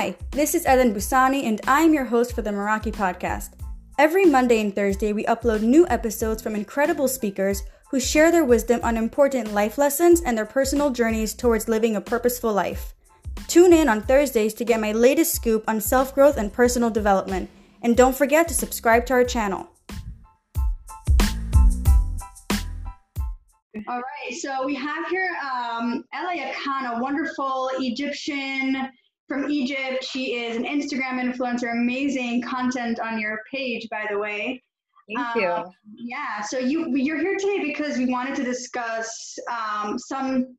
Hi, this is Ellen Busani, and I'm your host for the Meraki podcast. Every Monday and Thursday, we upload new episodes from incredible speakers who share their wisdom on important life lessons and their personal journeys towards living a purposeful life. Tune in on Thursdays to get my latest scoop on self growth and personal development. And don't forget to subscribe to our channel. All right, so we have here um, Elia Khan, a wonderful Egyptian from Egypt. She is an Instagram influencer, amazing content on your page, by the way. Thank you. Um, yeah, so you you're here today because we wanted to discuss um, some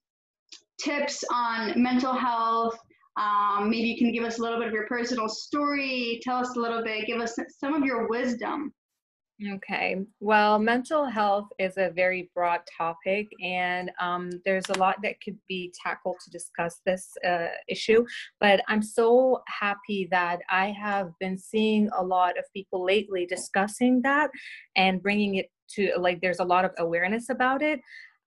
tips on mental health. Um, maybe you can give us a little bit of your personal story. Tell us a little bit. Give us some of your wisdom. Okay. Well, mental health is a very broad topic, and um, there's a lot that could be tackled to discuss this uh, issue. But I'm so happy that I have been seeing a lot of people lately discussing that and bringing it to like, there's a lot of awareness about it.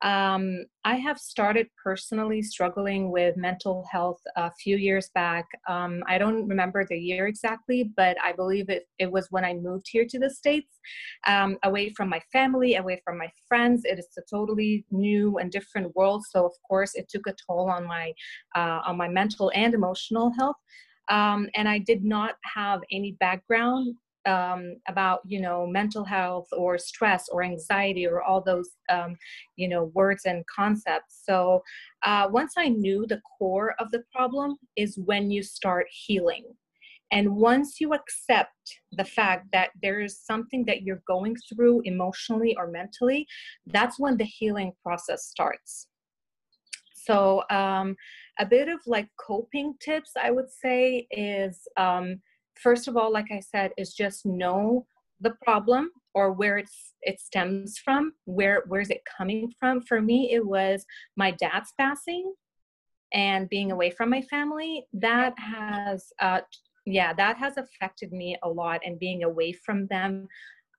Um, I have started personally struggling with mental health a few years back. Um, I don't remember the year exactly, but I believe it, it was when I moved here to the States, um, away from my family, away from my friends. It is a totally new and different world. So of course, it took a toll on my uh, on my mental and emotional health. Um, and I did not have any background um, about you know mental health or stress or anxiety or all those um, you know words and concepts. So uh, once i knew the core of the problem is when you start healing. And once you accept the fact that there is something that you're going through emotionally or mentally that's when the healing process starts. So um, a bit of like coping tips i would say is um, first of all like i said is just know the problem or where it's it stems from where where's it coming from. For me it was my dad's passing and being away from my family. That has uh yeah that has affected me a lot and being away from them.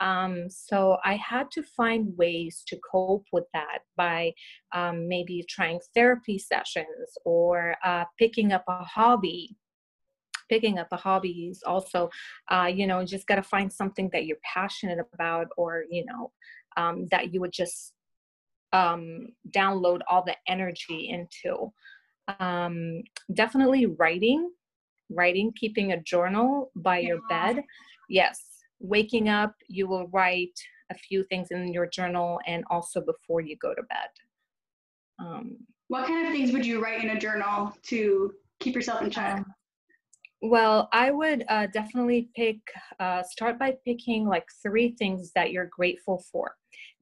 Um, so I had to find ways to cope with that by um, maybe trying therapy sessions or uh, picking up a hobby picking up a hobby is also uh, you know just got to find something that you're passionate about or you know um, that you would just um, download all the energy into. Um, definitely writing writing keeping a journal by your bed. Yes waking up you will write a few things in your journal and also before you go to bed. Um, what kind of things would you write in a journal to keep yourself in check? Um, well, I would uh, definitely pick, uh, start by picking like three things that you're grateful for.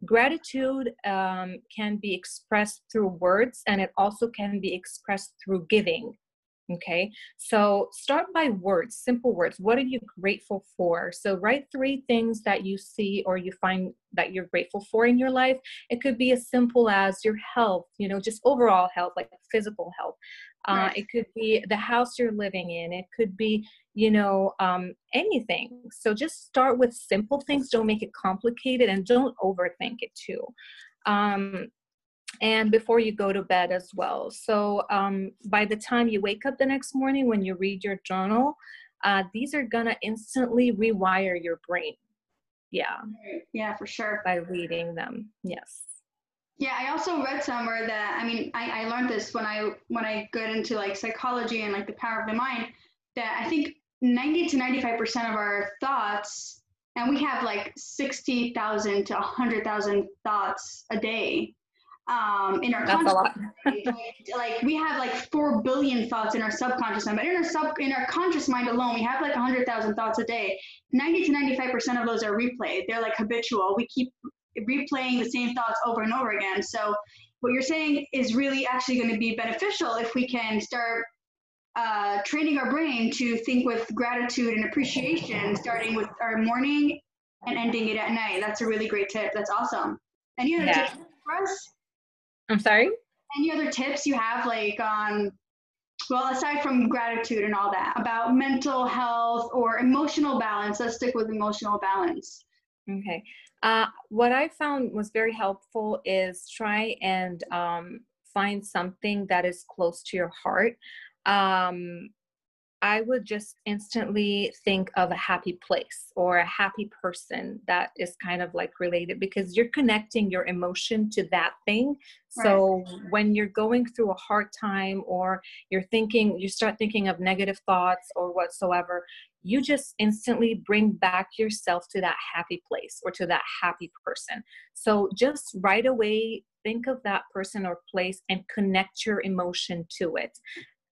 Gratitude um, can be expressed through words and it also can be expressed through giving. Okay, so start by words, simple words. What are you grateful for? So write three things that you see or you find that you're grateful for in your life. It could be as simple as your health, you know, just overall health, like physical health. Uh, right. It could be the house you're living in. It could be, you know, um, anything. So just start with simple things. Don't make it complicated and don't overthink it too. Um, and before you go to bed as well. So um, by the time you wake up the next morning, when you read your journal, uh, these are gonna instantly rewire your brain. Yeah. Yeah, for sure. By reading them, yes. Yeah, I also read somewhere that I mean I, I learned this when I when I got into like psychology and like the power of the mind that I think 90 to 95 percent of our thoughts and we have like 60,000 to 100,000 thoughts a day um, in our That's conscious mind. like we have like 4 billion thoughts in our subconscious mind but in our sub in our conscious mind alone we have like 100,000 thoughts a day 90 to 95 percent of those are replayed they're like habitual we keep replaying the same thoughts over and over again. So what you're saying is really actually going to be beneficial if we can start uh, training our brain to think with gratitude and appreciation, starting with our morning and ending it at night. That's a really great tip. That's awesome. Any other yeah. tips for us? I'm sorry? Any other tips you have, like on, well, aside from gratitude and all that, about mental health or emotional balance? Let's stick with emotional balance. Okay. Uh, what I found was very helpful is try and um, find something that is close to your heart. Um, I would just instantly think of a happy place or a happy person that is kind of like related because you're connecting your emotion to that thing. So when you're going through a hard time or you're thinking, you start thinking of negative thoughts or whatsoever, you just instantly bring back yourself to that happy place or to that happy person. So just right away, think of that person or place and connect your emotion to it.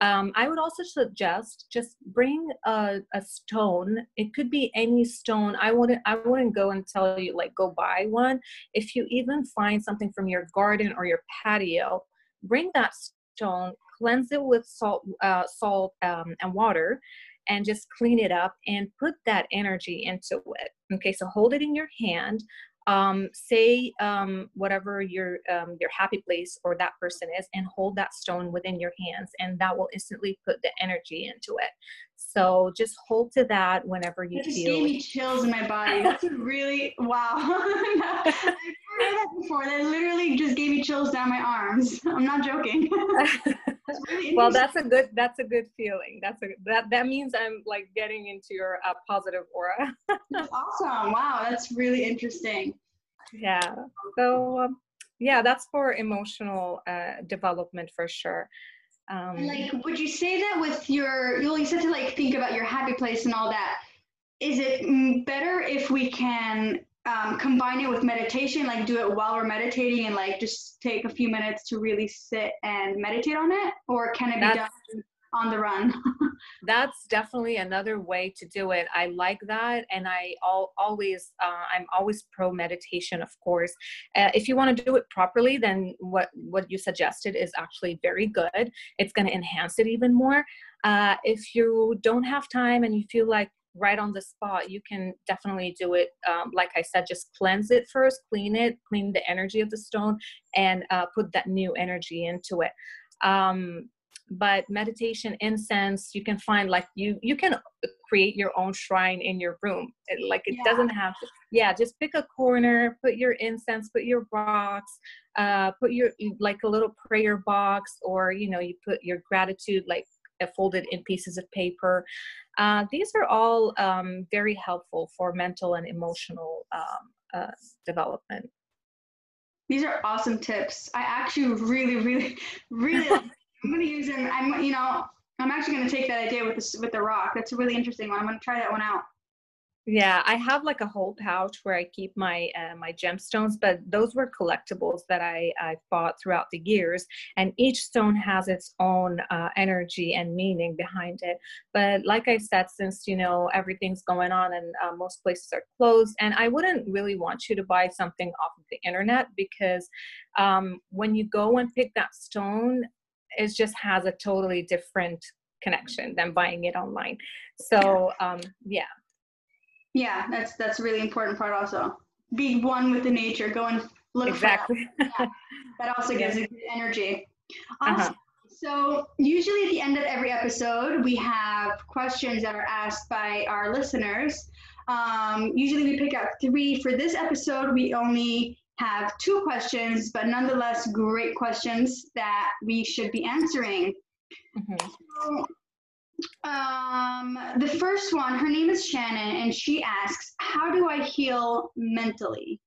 Um, I would also suggest just bring a, a, stone. It could be any stone. I wouldn't I wouldn't go and tell you like go buy one. If you even find something from your garden or your patio, bring that stone, cleanse it with salt, uh, salt um, and water, and just clean it up and put that energy into it. Okay, so hold it in your hand um, say um, whatever your um, your happy place or that person is and hold that stone within your hands and that will instantly put the energy into it so just hold to that whenever you that just feel. gave me chills in my body. That's really wow. I've never heard that before. That literally just gave me chills down my arms. I'm not joking. really well, that's a good that's a good feeling. That's a that that means I'm like getting into your uh, positive aura. that's awesome. Wow, that's really interesting. Yeah. So um, yeah, that's for emotional uh, development for sure. Um, like, would you say that with your, you said to like think about your happy place and all that. Is it better if we can um, combine it with meditation, like do it while we're meditating and like just take a few minutes to really sit and meditate on it? Or can it be done on the run. That's definitely another way to do it. I like that, and I all, always uh, I'm always pro meditation, of course. Uh, if you want to do it properly, then what what you suggested is actually very good. It's going to enhance it even more. Uh, if you don't have time and you feel like right on the spot you can definitely do it um, like i said just cleanse it first clean it clean the energy of the stone and uh, put that new energy into it um, but meditation incense you can find like you you can create your own shrine in your room it, like it yeah. doesn't have to yeah just pick a corner put your incense put your rocks uh put your like a little prayer box or you know you put your gratitude like folded in pieces of paper uh, these are all um, very helpful for mental and emotional um, uh, development these are awesome tips. I actually really, really, really I'm gonna use them. I'm you know I'm actually gonna take that idea with the with the rock. That's a really interesting one. I'm gonna try that one out. Yeah, I have like a whole pouch where I keep my uh, my gemstones, but those were collectibles that I I bought throughout the years, and each stone has its own uh, energy and meaning behind it. But like I said, since you know everything's going on and uh, most places are closed, and I wouldn't really want you to buy something off of the internet because um, when you go and pick that stone, it just has a totally different connection than buying it online. So um, yeah. Yeah, that's that's a really important part also. Be one with the nature. Go and look exactly. For that. Yeah. that also gives yeah. a good energy. Uh-huh. Awesome. Uh-huh. So usually at the end of every episode, we have questions that are asked by our listeners. Um, usually we pick out three. For this episode, we only have two questions, but nonetheless great questions that we should be answering. Mm-hmm. So, um, the first one, her name is Shannon, and she asks, How do I heal mentally?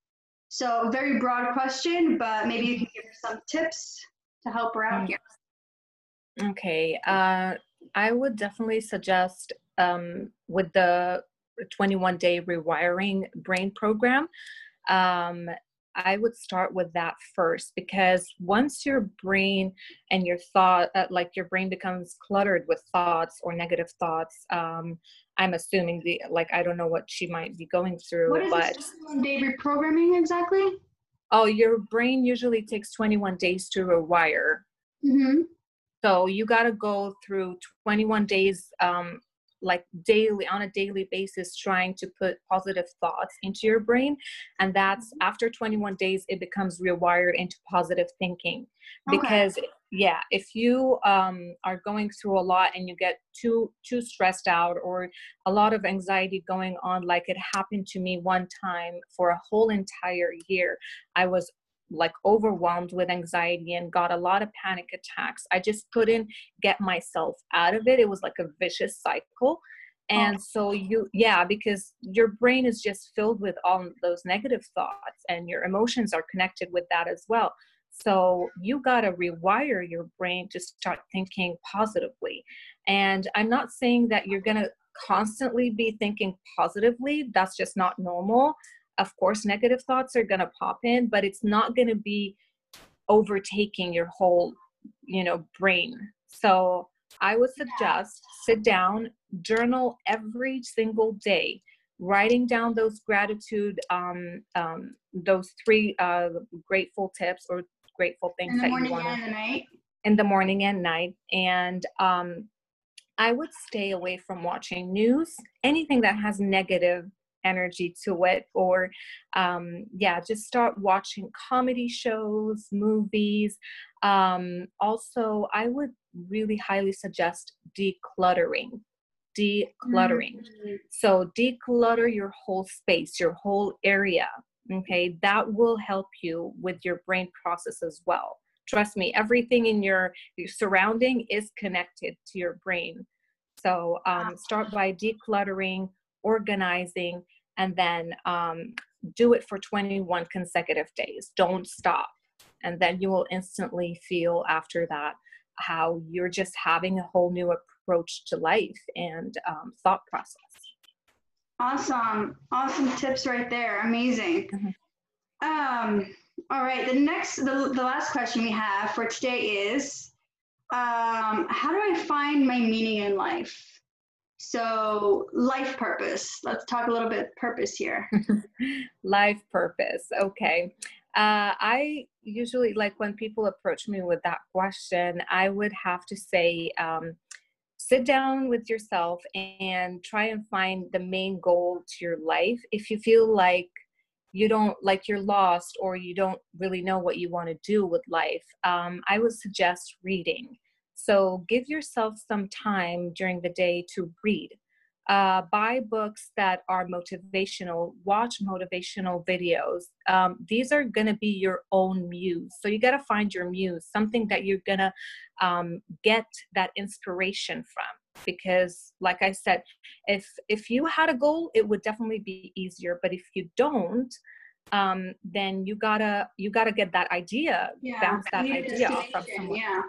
So, very broad question, but maybe you can give her some tips to help her out mm. here. Okay. Uh, I would definitely suggest um, with the 21 day rewiring brain program. Um, I would start with that first because once your brain and your thought, uh, like your brain becomes cluttered with thoughts or negative thoughts, um, I'm assuming the like I don't know what she might be going through, what is but day reprogramming exactly? Oh, your brain usually takes 21 days to rewire. Mm-hmm. So you got to go through 21 days um, like daily on a daily basis trying to put positive thoughts into your brain and that's mm-hmm. after 21 days it becomes rewired into positive thinking because okay. yeah if you um, are going through a lot and you get too too stressed out or a lot of anxiety going on like it happened to me one time for a whole entire year i was like overwhelmed with anxiety and got a lot of panic attacks. I just couldn't get myself out of it. It was like a vicious cycle. Oh. And so you, yeah, because your brain is just filled with all those negative thoughts and your emotions are connected with that as well. So you got to rewire your brain to start thinking positively. And I'm not saying that you're going to constantly be thinking positively. That's just not normal. Of course, negative thoughts are going to pop in, but it's not going to be overtaking your whole, you know, brain. So I would suggest sit down, journal every single day, writing down those gratitude, um, um, those three uh, grateful tips or grateful things that you want to in the morning and night, and um, I would stay away from watching news, anything that has negative energy to it, or um, yeah, just start watching comedy shows, movies. Um, also, I would really highly suggest decluttering. Decluttering. Mm-hmm. So, declutter your whole space, your whole area. Okay, that will help you with your brain process as well trust me everything in your, your surrounding is connected to your brain so um, start by decluttering organizing and then um, do it for 21 consecutive days. Don't stop. And then you will instantly feel after that how you're just having a whole new approach to life and um, thought process. Awesome. Awesome tips right there. Amazing. Mm-hmm. um all right, the next, the, the last question we have for today is um, how do I find my meaning in life? So, life purpose. Let's talk a little bit purpose here. life purpose. Okay. Uh, I usually like when people approach me with that question, I would have to say, um, sit down with yourself and try and find the main goal to your life. If you feel like you don't like you're lost or you don't really know what you want to do with life, um, I would suggest reading. So give yourself some time during the day to read. Uh, buy books that are motivational, watch motivational videos. Um, these are going to be your own muse. So you got to find your muse, something that you're going to um, get that inspiration from because like i said if if you had a goal it would definitely be easier but if you don't um then you gotta you gotta get that idea yeah, bounce that idea off from someone yeah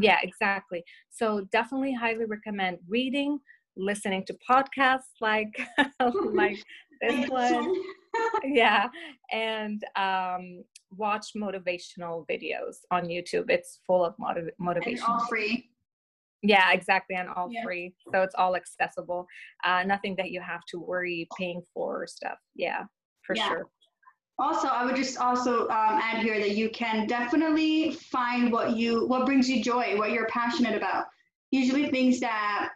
yeah exactly so definitely highly recommend reading listening to podcasts like like this one yeah and um watch motivational videos on youtube it's full of motiv- motivation all free yeah, exactly, and all yeah. free. So it's all accessible. Uh, nothing that you have to worry paying for stuff. Yeah, for yeah. sure. Also, I would just also um, add here that you can definitely find what you what brings you joy, what you're passionate about. Usually, things that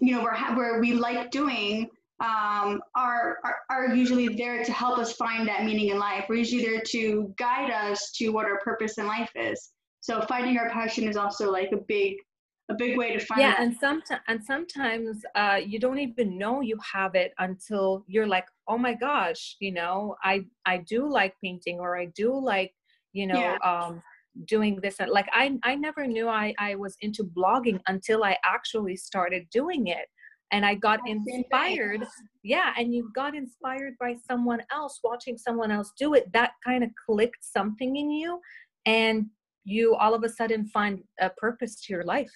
you know we're where we like doing um, are, are are usually there to help us find that meaning in life. We're usually there to guide us to what our purpose in life is. So finding our passion is also like a big a big way to find yeah and sometimes and sometimes uh, you don't even know you have it until you're like oh my gosh you know? I i do like painting or i do like you know yeah. um doing this like i i never knew i i was into blogging until i actually started doing it. And i got inspired yeah and you got inspired by someone else watching someone else do it that kind of clicked something in you and you all of a sudden find a purpose to your life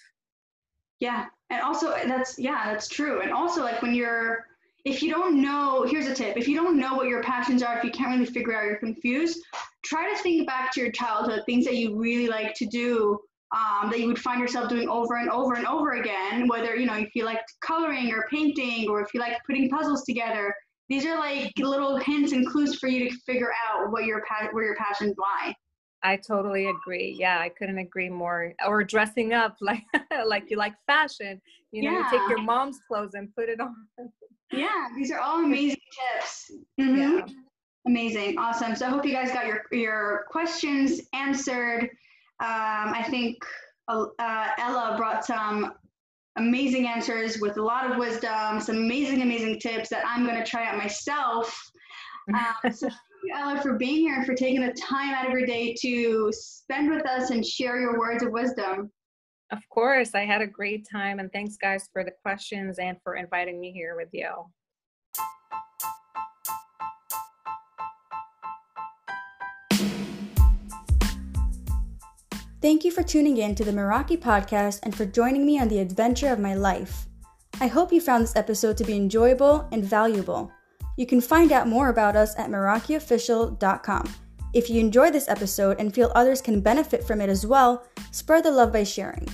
yeah. And also that's yeah, that's true. And also like when you're if you don't know, here's a tip. If you don't know what your passions are, if you can't really figure out, you're confused, try to think back to your childhood, things that you really like to do, um, that you would find yourself doing over and over and over again, whether, you know, if you like coloring or painting or if you like putting puzzles together. These are like little hints and clues for you to figure out what your pa- where your passions lie. I totally agree. Yeah, I couldn't agree more. Or dressing up like like you like fashion. You know, yeah. you take your mom's clothes and put it on. yeah, these are all amazing tips. Mm-hmm. Yeah. Amazing, awesome. So I hope you guys got your your questions answered. Um, I think uh, Ella brought some amazing answers with a lot of wisdom, some amazing, amazing tips that I'm going to try out myself. Um, so you, Ella, for being here and for taking the time out of your day to spend with us and share your words of wisdom. Of course, I had a great time, and thanks, guys, for the questions and for inviting me here with you. Thank you for tuning in to the Meraki podcast and for joining me on the adventure of my life. I hope you found this episode to be enjoyable and valuable. You can find out more about us at MerakiOfficial.com. If you enjoy this episode and feel others can benefit from it as well, spread the love by sharing.